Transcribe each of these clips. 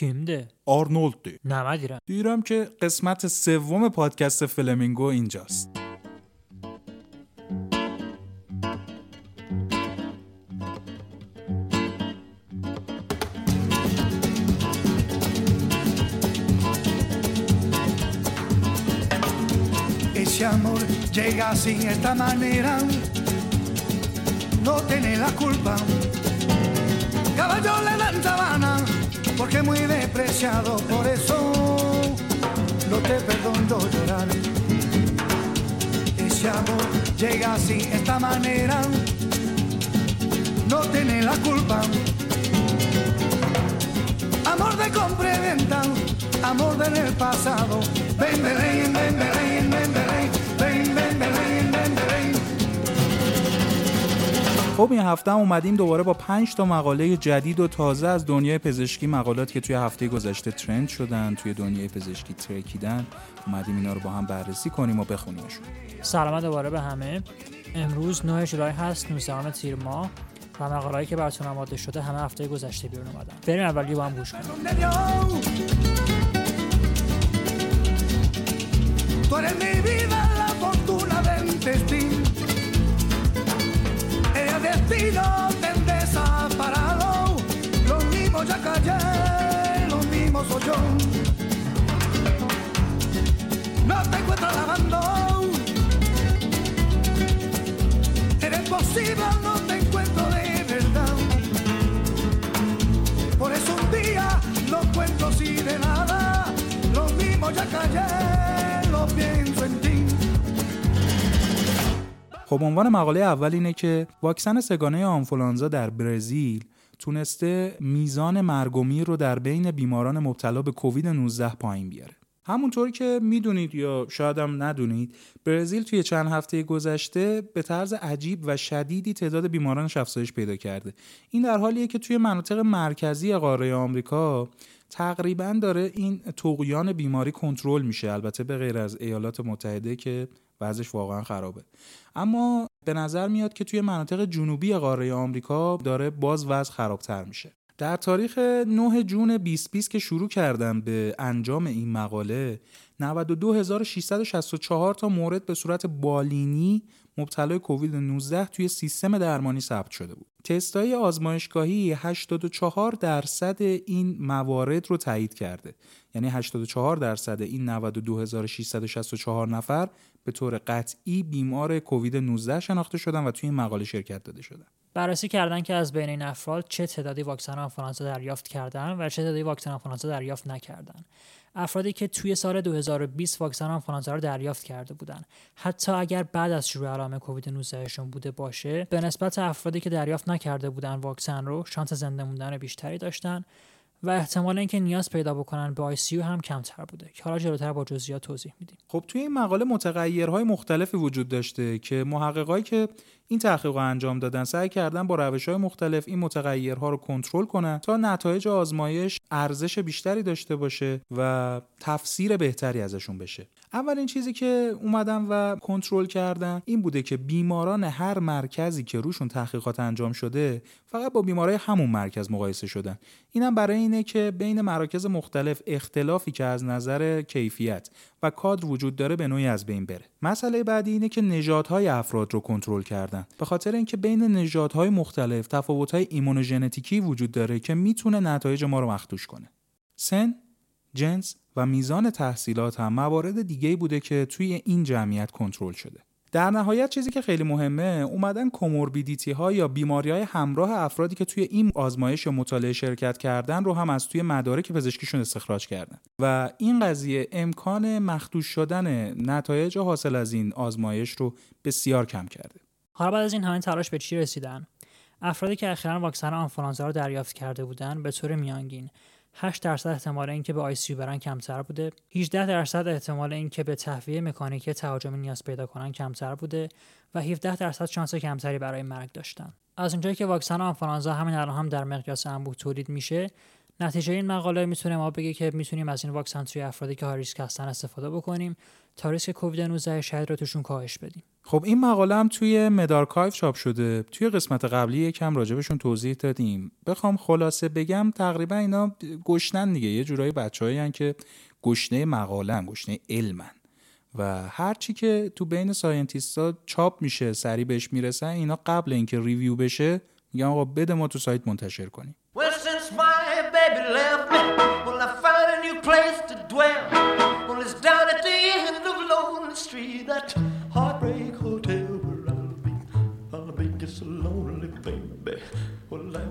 kimdi آرنولد نه ندیدم دیرم که قسمت سوم پادکست فلمینگو اینجاست Ese amor llega así, esta manera, no tiene la culpa. Caballo le dan sabana, porque muy despreciado, por eso no te perdono llorar. Ese amor llega así, esta manera, no tiene la culpa. Amor de compra y venta, amor del pasado, ven, ven, ven, ven. ven. خب این هفته هم اومدیم دوباره با 5 تا مقاله جدید و تازه از دنیای پزشکی مقالات که توی هفته گذشته ترند شدن توی دنیای پزشکی ترکیدن. اومدیم اینا رو با هم بررسی کنیم و بخونیمشون. سلام دوباره به همه. امروز 9 ژولای هست 19 تیر ماه و مقاله‌ای که براتون آماده شده همه هفته گذشته بیرون اومدن. بریم اولی با هم گوش کنیم. Soy. No te encuentro lavando. Eres posible, no te encuentro de verdad. Por eso un día lo cuento así de nada. Lo mismo ya callé, lo pienso en ti. خب عنوان مقاله اول اینه که واکسن سگانه آنفولانزا در برزیل تونسته میزان مرگ و میر رو در بین بیماران مبتلا به کووید 19 پایین بیاره. همونطور که می‌دونید یا شاید هم ندونید برزیل توی چند هفته گذشته به طرز عجیب و شدیدی تعداد بیمارانش افزایش پیدا کرده این در حالیه که توی مناطق مرکزی قاره آمریکا تقریبا داره این طغیان بیماری کنترل میشه البته به غیر از ایالات متحده که وضعش واقعا خرابه. اما به نظر میاد که توی مناطق جنوبی قاره آمریکا داره باز وضع خرابتر میشه. در تاریخ 9 جون 2020 که شروع کردم به انجام این مقاله 92664 تا مورد به صورت بالینی مبتلای کووید 19 توی سیستم درمانی ثبت شده بود. تستای آزمایشگاهی 84 درصد این موارد رو تایید کرده. یعنی 84 درصد این 92664 نفر به طور قطعی بیمار کووید 19 شناخته شدن و توی این مقاله شرکت داده شدن. بررسی کردن که از بین این افراد چه تعدادی واکسن آنفولانزا دریافت کردن و چه تعدادی واکسن آنفولانزا دریافت نکردن افرادی که توی سال 2020 واکسن آنفولانزا رو دریافت کرده بودن. حتی اگر بعد از شروع علائم کووید 19 شون بوده باشه به نسبت افرادی که دریافت نکرده بودن واکسن رو شانس زنده موندن بیشتری داشتن و احتمال اینکه نیاز پیدا بکنن به ICU هم کمتر بوده. که حالا جلوتر با جزئیات توضیح میدیم. خب توی این مقاله متغیرهای مختلفی وجود داشته که محققایی که این تحقیق رو انجام دادن سعی کردن با روش های مختلف این متغیرها رو کنترل کنن تا نتایج آزمایش ارزش بیشتری داشته باشه و تفسیر بهتری ازشون بشه. اولین چیزی که اومدن و کنترل کردن این بوده که بیماران هر مرکزی که روشون تحقیقات انجام شده فقط با بیمارای همون مرکز مقایسه شدن. اینم برای اینه که بین مراکز مختلف اختلافی که از نظر کیفیت و کادر وجود داره به نوعی از بین بره. مسئله بعدی اینه که نژادهای افراد رو کنترل کردن. به خاطر اینکه بین نژادهای مختلف تفاوت‌های ایمونوژنتیکی وجود داره که می‌تونه نتایج ما رو مخدوش کنه. سن جنس و میزان تحصیلات هم موارد دیگه بوده که توی این جمعیت کنترل شده. در نهایت چیزی که خیلی مهمه اومدن کوموربیدیتی ها یا بیماری های همراه افرادی که توی این آزمایش یا مطالعه شرکت کردن رو هم از توی مدارک پزشکیشون استخراج کردن. و این قضیه امکان مخدوش شدن نتایج حاصل از این آزمایش رو بسیار کم کرده. حالا بعد از این همه تلاش به چی رسیدن؟ افرادی که اخیرا واکسن آنفولانزا رو دریافت کرده بودند به طور میانگین. 8 درصد احتمال اینکه به آیسیو برن کمتر بوده. 18 درصد احتمال اینکه به تهویه مکانیکی تهاجمی نیاز پیدا کنن کمتر بوده و 17 درصد شانس کمتری برای مرگ داشتن. از اونجایی که واکسن آنفولانزا همین الان هم در مقیاس انبوه تولید میشه نتیجه این مقاله می‌تونه ما بگه که می‌تونیم از این واکسن توی افرادی که های ریسک هستن استفاده بکنیم تا ریسک کووید 19 شاید رو توشون کاهش بدیم. خب این مقاله هم توی medRxiv چاپ شده. توی قسمت قبلی یکم راجبشون توضیح دادیم. بخوام خلاصه بگم تقریبا اینا گشنن دیگه. یه جورایی بچه‌ای که گشنه مقاله هم گشنه علمن و هرچی که تو بین scientist ا چاپ میشه سری بهش می‌رسن اینا قبل اینکه review بشه میگن آقا بده ما تو سایت منتشر کنیم.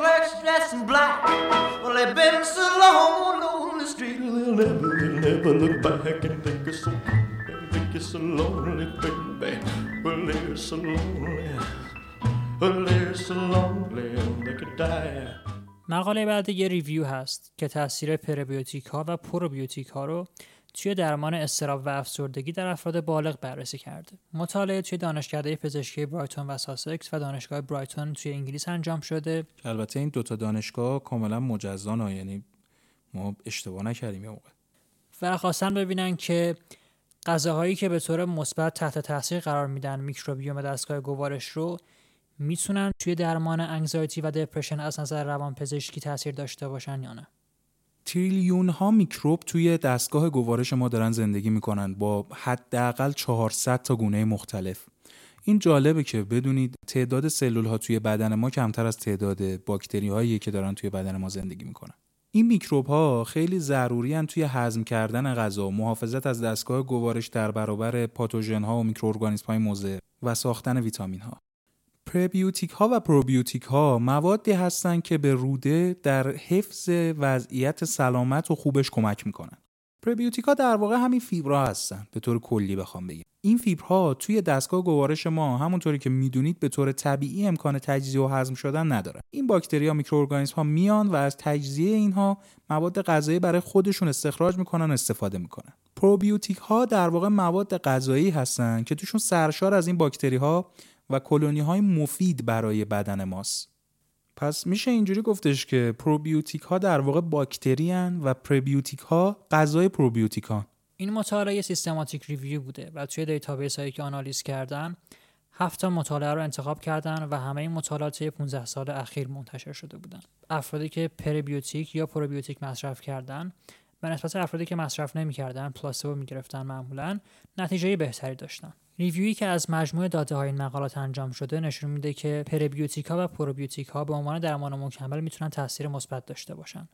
Clerk's dressed in black. Well, they've been so long on the street, they'll never, they'll never look back and think it's so, think it's so lonely, baby. Well, they're so lonely, well, they're so lonely, they could die. مقاله بعد یه review هست که تاثیر پربیوتیک ها و پروبیوتیک ها رو توی درمان اضطراب و افسردگی در افراد بالغ بررسی کرده. مطالعه توی دانشکده پزشکی برایتون و ساسکس و دانشگاه برایتون توی انگلیس انجام شده. البته این دوتا دانشگاه کاملا مجزان ها یعنی ما اشتباه نکردیم یه موقع. و خواستن ببینن که غذاهایی که به طور مثبت تحت تاثیر قرار میدن میکروبیوم دستگاه گوارش رو می‌تونن توی درمان انگزایتی و دپرشن از نظر روانپزشکی تاثیر داشته باشن یا نه. تریلیون ها میکروب توی دستگاه گوارش ما دارن زندگی می‌کنن با حداقل 400 تا گونه مختلف. این جالبه که بدونید تعداد سلول ها توی بدن ما کمتر از تعداد باکتری هایی که دارن توی بدن ما زندگی می‌کنن. این میکروب ها خیلی ضروری توی هضم کردن غذا محافظت از دستگاه گوارش در برابر پاتوژن ها و میکروارگانیسم های مضره و ساختن ویتامین ها پربیوتیک ها و پروبیوتیک ها موادی هستند که به روده در حفظ وضعیت سلامت و خوبش کمک می‌کنن. پربیوتیک ها در واقع همین فیبرها هستن به طور کلی بخوام بگم. این فیبرها توی دستگاه گوارش ما همونطوری که می‌دونید به طور طبیعی امکان تجزیه و هضم شدن ندارن. این باکتری ها میکروارگانیسم ها میان و از تجزیه اینها مواد غذایی برای خودشون استخراج می‌کنن و استفاده می‌کنن. پروبیوتیک ها در واقع مواد غذایی هستن که توشون سرشار از این باکتری ها و کلونی های مفید برای بدن ماست. پس میشه اینجوری گفتش که پروبیوتیک ها در واقع باکتری و پربیوتیک ها غذای پروبیوتیک ها این مطالعه systematic review بوده و توی database هایی که آنالیز کردن هفت مطالعه رو انتخاب کردن و همه این مطالعات 15 سال اخیر منتشر شده بودن. افرادی که پربیوتیک یا پروبیوتیک مصرف کردن به نسبت افرادی که مصرف نمی‌کردن placebo می‌گرفتن معمولا نتیجه بهتری داشتن. review یی که از مجموع داده های این مقالات انجام شده نشون میده که پربیوتیک ها و پروبیوتیک ها به عنوان درمان مکمل می‌تونن تاثیر مثبت داشته باشن.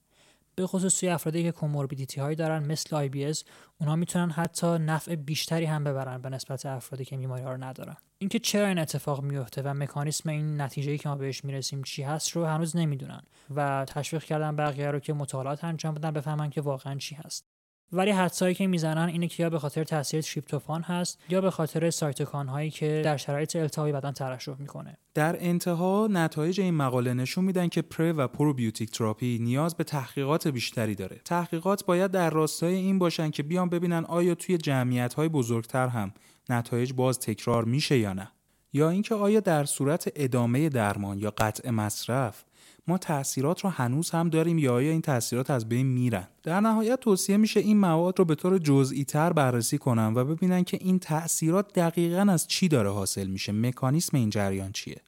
به خصوص توی افرادی که comorbidity هایی دارن مثل بی اونها می‌تونن حتی نفع بیشتری هم ببرن به نسبت افرادی که بیماری ها رو ندارن. اینکه چرا این اتفاق میفته و مکانیسم این نتیجه که ما بهش می‌رسیم چی هست رو هنوز نمی‌دونن و تشویق کردن بقیه رو که مطالعات انجام بدن بفهمن که واقعا چی هست. ولی حدسایی که می‌زنن اینه که یا به خاطر تاثیر تریپتوفان هست یا به خاطر cytokine هایی که در شرایط التهابی بدن ترشح می‌کنه. در انتها نتایج این مقاله نشون میدن که pre و probiotic therapy نیاز به تحقیقات بیشتری داره. تحقیقات باید در راستای این باشن که بیان ببینن آیا توی جمعیت های بزرگتر هم نتایج باز تکرار میشه یا نه. یا اینکه آیا در صورت ادامه درمان یا قطع مصرف ما تاثیرات رو هنوز هم داریم یا آیا این تاثیرات از بین میرن؟ در نهایت توصیه میشه این مواد رو به طور جزئی تر بررسی کنن و ببینن که این تاثیرات دقیقا از چی داره حاصل میشه. مکانیسم این جریان چیه؟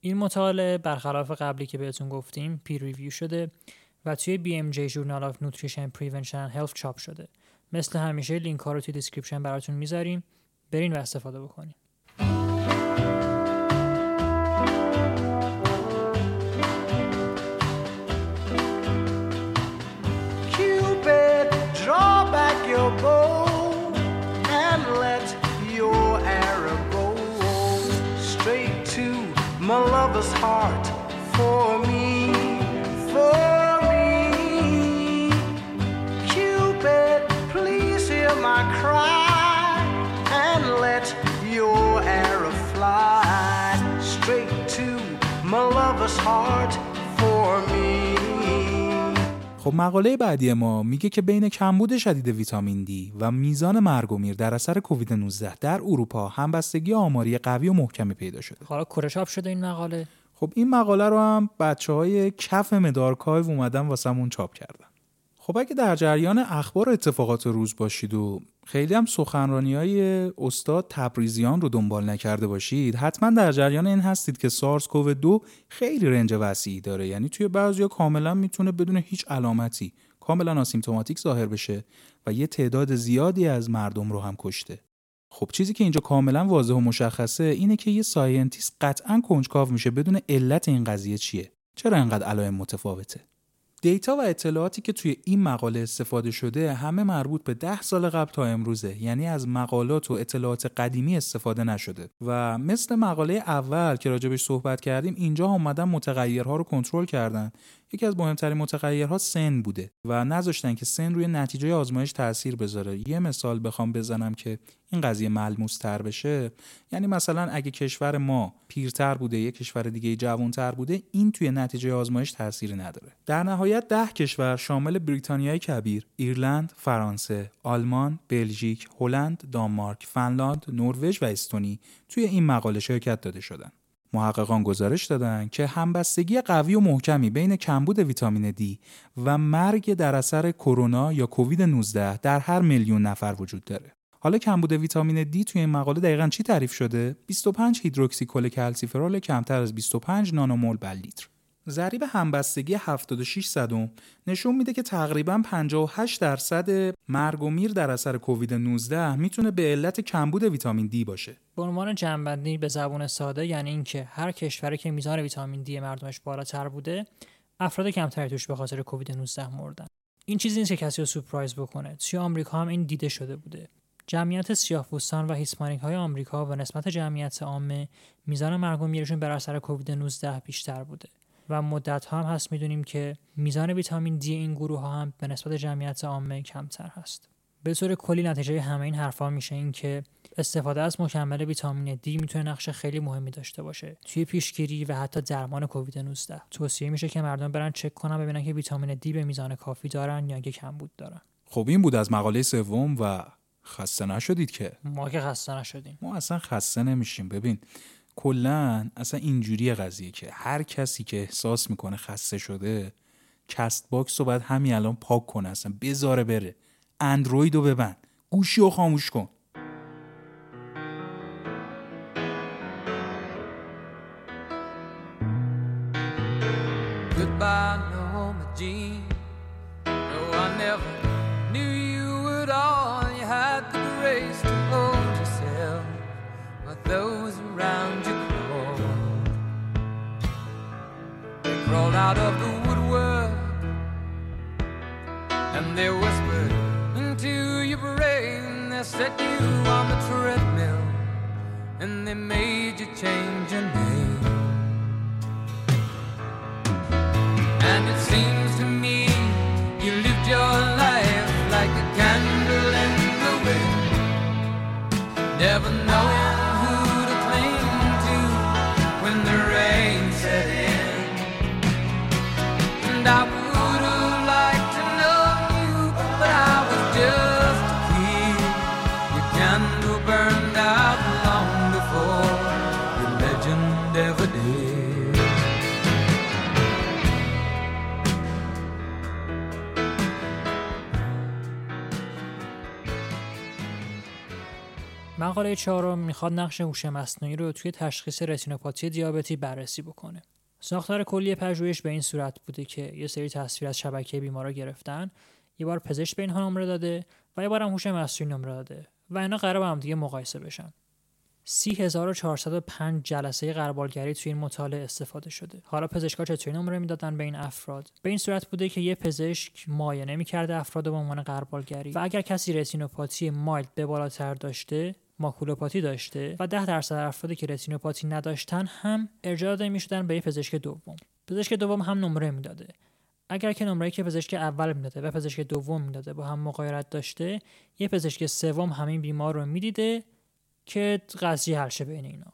این مطالعه برخلاف قبلی که بهتون گفتیم peer review شده و توی BMJ Journal of Nutrition Prevention and Health چاپ شده. مثل همیشه لینک ها رو توی description براتون می‌ذاریم. برین و استفاده بکنین. heart for me, خب مقاله بعدی ما میگه که بین کمبود شدید ویتامین دی و میزان مرگ و میر در اثر کووید 19 در اروپا همبستگی آماری قوی و محکمی پیدا شده. خب، حالا کره شده این مقاله. خب این مقاله رو هم بچه های کف مدارکایو اومدن واسمون چاپ کردن. خب اگه در جریان اخبار اتفاقات روز باشید و خیلی هم سخنرانی های استاد تبریزیان رو دنبال نکرده باشید حتما در جریان این هستید که سارس کوو دو خیلی range وسیعی داره یعنی توی بعضیا کاملا می‌تونه بدون هیچ علامتی کاملا asymptomatic ظاهر بشه و یه تعداد زیادی از مردم رو هم کشته خب چیزی که اینجا کاملا واضح و مشخصه اینه که یه scientist قطعا کنجکاو میشه بدونه علت این قضیه چیه. چرا انقدر علائم متفاوته؟ data و اطلاعاتی که توی این مقاله استفاده شده همه مربوط به ده سال قبل تا امروزه یعنی از مقالات و اطلاعات قدیمی استفاده نشده. و مثل مقاله اول که راجبش صحبت کردیم اینجا اومدن متغیرها رو کنترل کردن. یکی از مهمترین متغیرها سن بوده و نذاشتن که سن روی نتیجه آزمایش تاثیر بذاره. یه مثال بخوام بزنم که این قضیه ملموس تر بشه. یعنی مثلا اگه کشور ما پیرتر بوده یه کشور دیگه جوانتر بوده این توی نتیجه آزمایش تاثیری نداره. در نهایت ده کشور شامل بریتانیای کبیر ایرلند فرانسه آلمان بلژیک هلند دانمارک فنلاند نروژ و استونی توی این مقاله شرکت داده شدن. محققان گزارش دادند که همبستگی قوی و محکمی بین کمبود ویتامین دی و مرگ در اثر کرونا یا کووید 19 در هر میلیون نفر وجود داره. حالا کمبود ویتامین دی توی این مقاله دقیقا چی تعریف شده؟ 25 هیدروکسی کل کلسیفرول کمتر از 25 نانومول بر لیتر. ضریب همبستگی 76 صدم نشون میده که تقریبا 58 درصد مرگ و میر در اثر کووید 19 می‌تونه به علت کمبود ویتامین دی باشه. به عنوان جنبندی به زبون ساده یعنی اینکه هر کشوری که میزان ویتامین دی مردمش بالاتر بوده، افراد کمتری توش به خاطر کووید 19 مردن. این چیزی نیست که کسی رو سورپرایز بکنه. توی آمریکا هم این دیده شده بوده. جمعیت سیاه‌پوستان و هیسپانیک های آمریکا و نسبت جمعیت عامه میزان مرگ و میرشون بر اثر کووید 19 بیشتر بوده. و مدت هم هست می‌دونیم که میزان ویتامین دی این گروه ها هم به نسبت جمعیت عامه کمتر هست. به طور کلی نتیجه همه این حرفا میشه این که استفاده از مکمل ویتامین دی می‌تونه نقش خیلی مهمی داشته باشه. توی پیشگیری و حتی درمان کووید 19 توصیه میشه که مردم برن چک کنن ببینن که ویتامین دی به میزان کافی دارن یا کم بود دارن. خب این بود از مقاله سوم و خسته نشدید که؟ ما که خسته نشدیم. ما اصلا خسته نمیشیم. ببین کلا اصلا اینجوری قضیه که هر کسی که احساس می‌کنه خسته شده Castbox رو باید همین الان پاک کنه اصلا بذاره بره. اندروید رو ببند. گوشی رو خاموش کن. Set you on the treadmill and they made you change your مقاله چهارم می‌خواد نقش هوش مصنوعی رو توی تشخیص رتینوپاتی دیابتی بررسی بکنه. ساختار کلی پژوهش به این صورت بوده که یه سری تصویر از شبکه بیمارا گرفتن، یه بار پزشک به اینها نمره داده و یه بارم هوش مصنوعی نمره داده و اینا قرار با هم دیگه مقایسه بشن. 30405 جلسه قربالگری توی این مطالعه استفاده شده. حالا پزشکا چطوری نمره می‌دادن به این افراد؟ به این صورت بوده که یه پزشک معاینه می‌کرده افراد به عنوان قربالگری و اگر کسی رتینوپاتی مایلد به بالاتر داشته ماکولوپاتی داشته و 10 درصد افرادی که رتینوپاتی نداشتن هم ارجاع داده می‌شدن به پزشک دوم. پزشک دوم هم نمره می‌داده. اگر که نمره که پزشک اول می‌داده و پزشک دوم می‌داده با هم مقایرت داشته یه پزشک سوم همین بیمار رو می‌دیده که قضیه حل شه بین اینا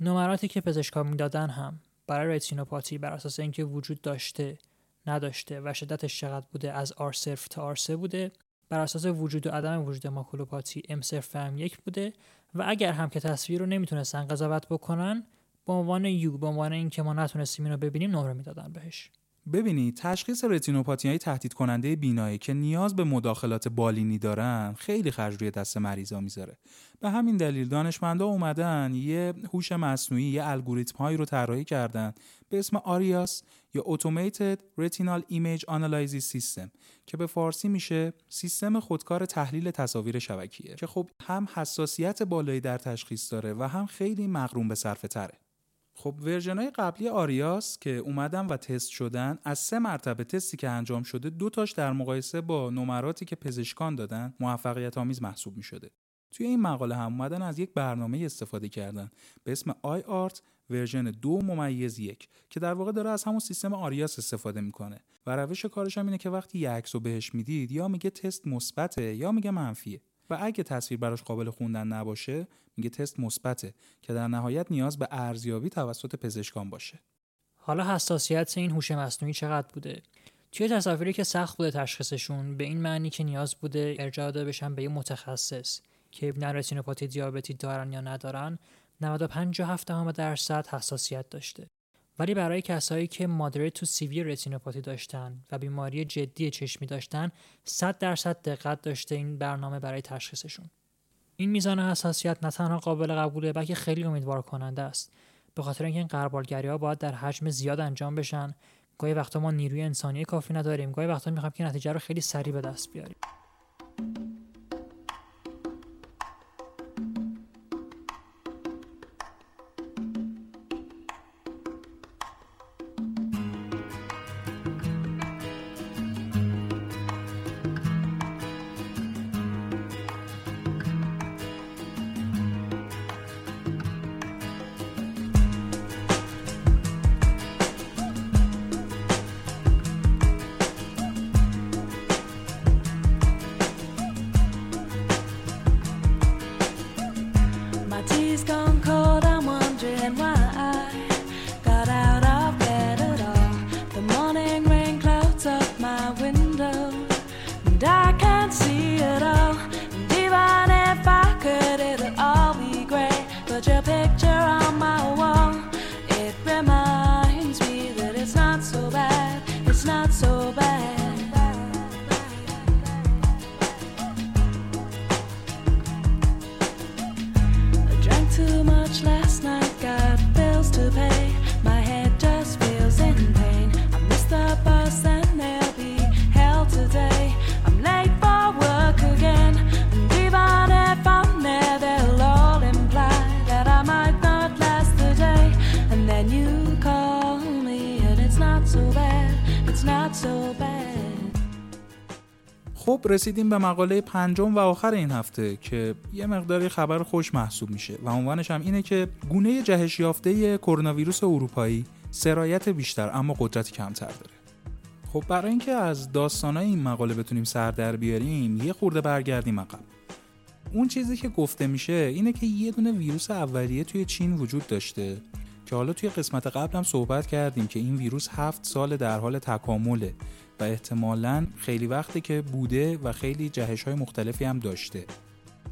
نمراتی که پزشکا می‌دادن هم برای رتینوپاتی بر اساس اینکه وجود داشته نداشته و شدتش چقدر بوده از آر صرف تا آر بوده بر اساس وجود و عدم وجود ماکولوپاتی ام صرف هم یک بوده و اگر هم که تصویر رو نمی‌تونستن قضاوت بکنن به عنوان یو به عنوان اینکه ما نتونستیم اینو ببینیم نمره می‌دادن بهش. ببینید تشخیص رتینوپاتی های تهدید کننده بینایی که نیاز به مداخلات بالینی دارن خیلی خرج روی دست مریضا می‌ذاره. به همین دلیل دانشمندا اومدن یه هوش مصنوعی یه الگوریتم هایی رو طراحی کردن به اسم آریاس یا Automated Retinal Image Analysis System که به فارسی میشه سیستم خودکار تحلیل تصاویر شبکیه که خب هم حساسیت بالایی در تشخیص داره و هم خیلی مغروم به صرفه تره خب ورژن های قبلی آریاس که اومدن و تست شدن از سه مرتبه تستی که انجام شده دو تاش در مقایسه با نمراتی که پزشکان دادن موفقیت آمیز محسوب می شده. توی این مقاله هم اومدن از یک برنامه استفاده کردن. به اسم EyeArt version دو ممیز یک که در واقع داره از همون سیستم ARIAS استفاده می‌کنه. و روش کارش هم اینه که وقتی یه عکس رو بهش می‌دید یا میگه تست مثبته یا میگه منفیه. و اگه تصویر براش قابل خوندن نباشه میگه تست مثبته که در نهایت نیاز به ارزیابی توسط پزشکان باشه. حالا حساسیت این هوش مصنوعی چقدر بوده؟ توی تصاویری که سخت بوده تشخیصشون به این معنی که نیاز بوده ارجاع داده بشن به یه متخصص که ببینن رتینوپاتی دیابتی دارن یا ندارن 95.7 درصد حساسیت داشته. ولی برای کسایی که مادرت تو سیویر رتینوپاتی داشتن و بیماری جدی چشمی داشتن 100 درصد دقت داشته این برنامه برای تشخیصشون. این میزان حساسیت نه تنها قابل قبوله بلکه خیلی امیدوار کننده است. به خاطر اینکه این قربالگری ها باید در حجم زیاد انجام بشن. گاهی وقتا ما نیروی انسانی کافی نداریم. گاهی وقتا می‌خوایم که نتیجه رو خیلی سریع به دست بیاریم. خب رسیدیم به مقاله پنجم و آخر این هفته که یه مقداری خبر خوش محسوب میشه و عنوانش هم اینه که گونه جهش یافته کرونا ویروس اروپایی سرایت بیشتر اما قدرت کمتر داره. خب برای اینکه از داستانای این مقاله بتونیم سر در بیاریم یه خورده برگردیم عقب. اون چیزی که گفته میشه اینه که یه دونه ویروس اولیه توی چین وجود داشته. که حالا توی قسمت قبل هم صحبت کردیم که این ویروس هفت سال در حال تکامله و احتمالا خیلی وقتی که بوده و خیلی جهش های مختلفی هم داشته.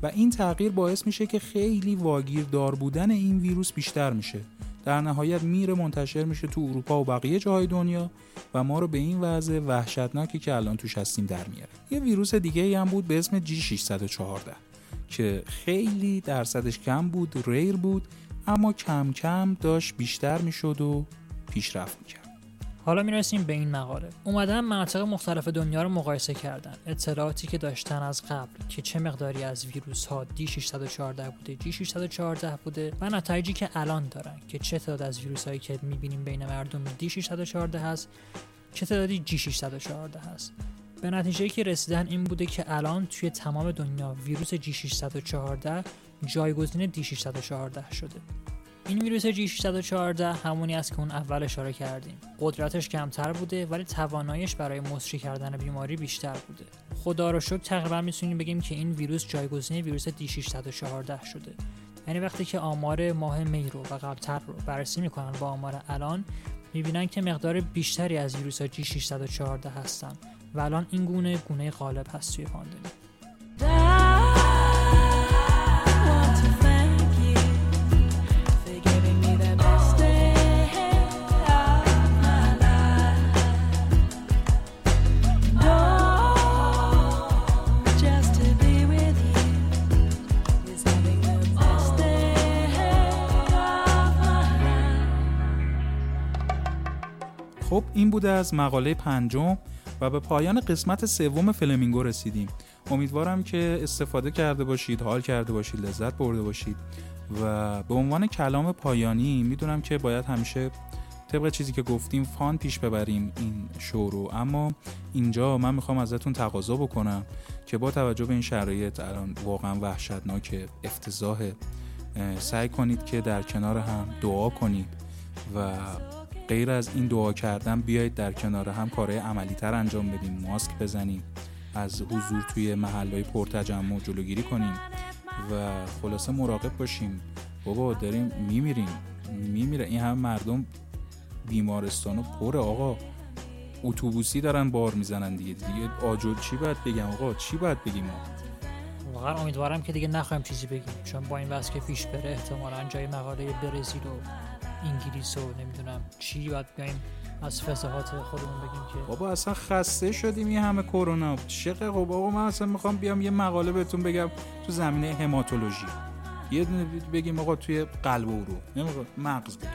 و این تغییر باعث میشه که خیلی واگیر دار بودن این ویروس بیشتر میشه. در نهایت میره منتشر میشه تو اروپا و بقیه جاهای دنیا و ما رو به این وضع وحشتناکی که الان توش هستیم در میاره. یه ویروس دیگه هم بود به اسم G614 که خیلی درصدش کم بود ریر بود اما کم کم داشت بیشتر می‌شد و پیشرفت می‌کرد. حالا می‌رسیم به این مقاله. اومدن مناطق مختلف دنیا رو مقایسه کردن. اطلاعاتی که داشتن از قبل که چه مقداری از ویروس ها دی 614 بوده جی 614 بوده و نتایجی که الان دارن که چه تعداد از ویروس هایی که می‌بینیم بین مردم دی 614 هست چه تعدادی جی 614 هست. به نتیجه که رسیدن این بوده که الان توی تمام دنیا ویروس جی 614 جایگزین دی 614 شده. این ویروس جی 614 همونی است که اون اول اشاره کردیم. قدرتش کمتر بوده ولی تواناییش برای مصری کردن بیماری بیشتر بوده. خدا رو شکر تقریبا می‌تونیم بگیم که این ویروس جایگزین ویروس دی 614 شده. یعنی وقتی که آمار ماه می رو و قبلتر رو بررسی می‌کنن با آمار الان می‌بینن که مقدار بیشتری از ویروس ها جی 614 هستن. و الان این گونه گونه غالب هست توی پاندمی خب این بوده از مقاله پنجم. و به پایان قسمت سوم فلمینگو رسیدیم. امیدوارم که استفاده کرده باشید حال کرده باشید لذت برده باشید و به عنوان کلام پایانی می‌دونم که باید همیشه طبق چیزی که گفتیم فان پیش ببریم این شو رو. اما اینجا من می‌خوام ازتون تقاضا بکنم که با توجه به این شرایط الان واقعا وحشتناک افتضاح سعی کنید که در کنار هم دعا کنید و غیر از این دعا کردن بیایید در کنار هم کارهای عملی تر انجام بدیم. ماسک بزنیم. از حضور توی محلهای پرتجمع جلوگیری کنیم. و خلاصه مراقب باشیم. بابا داریم میمیریم. میمیره. این هم مردم بیمارستان و پره آقا اتوبوسی دارن بار می‌زنن دیگه. دیگه آجل چی باید بگم؟ آقا چی باید بگیم؟ واقعا امیدوارم که دیگه نخواهیم چیزی بگیم. چون با این وضع که پیش بره احتمالا جای مقاله برزیل و انگلیس و نمی‌دونم چی باید بیایم از فضاحات خودمون بگیم که بابا اصلا خسته شدیم این همه کرونا. شقه خب بابا من اصلا می‌خوام بیام یه مقاله بهتون بگم تو زمینه هماتولوژی. یه دونه بگیم آقا توی قلب و رو نمی‌خوام مغز بگیم.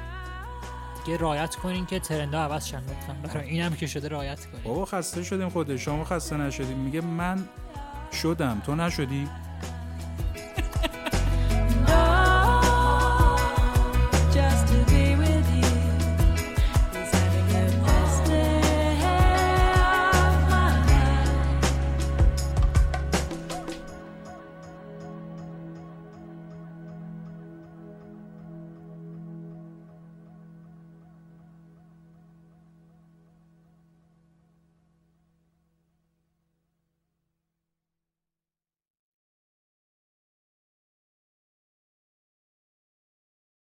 دیگه رایت کنین که ترندا عوض شن لطفا. برای اینم که شده رایت کنین. بابا خسته شدیم خودش شما خسته نشدیم. میگه من شدم. تو نشدی؟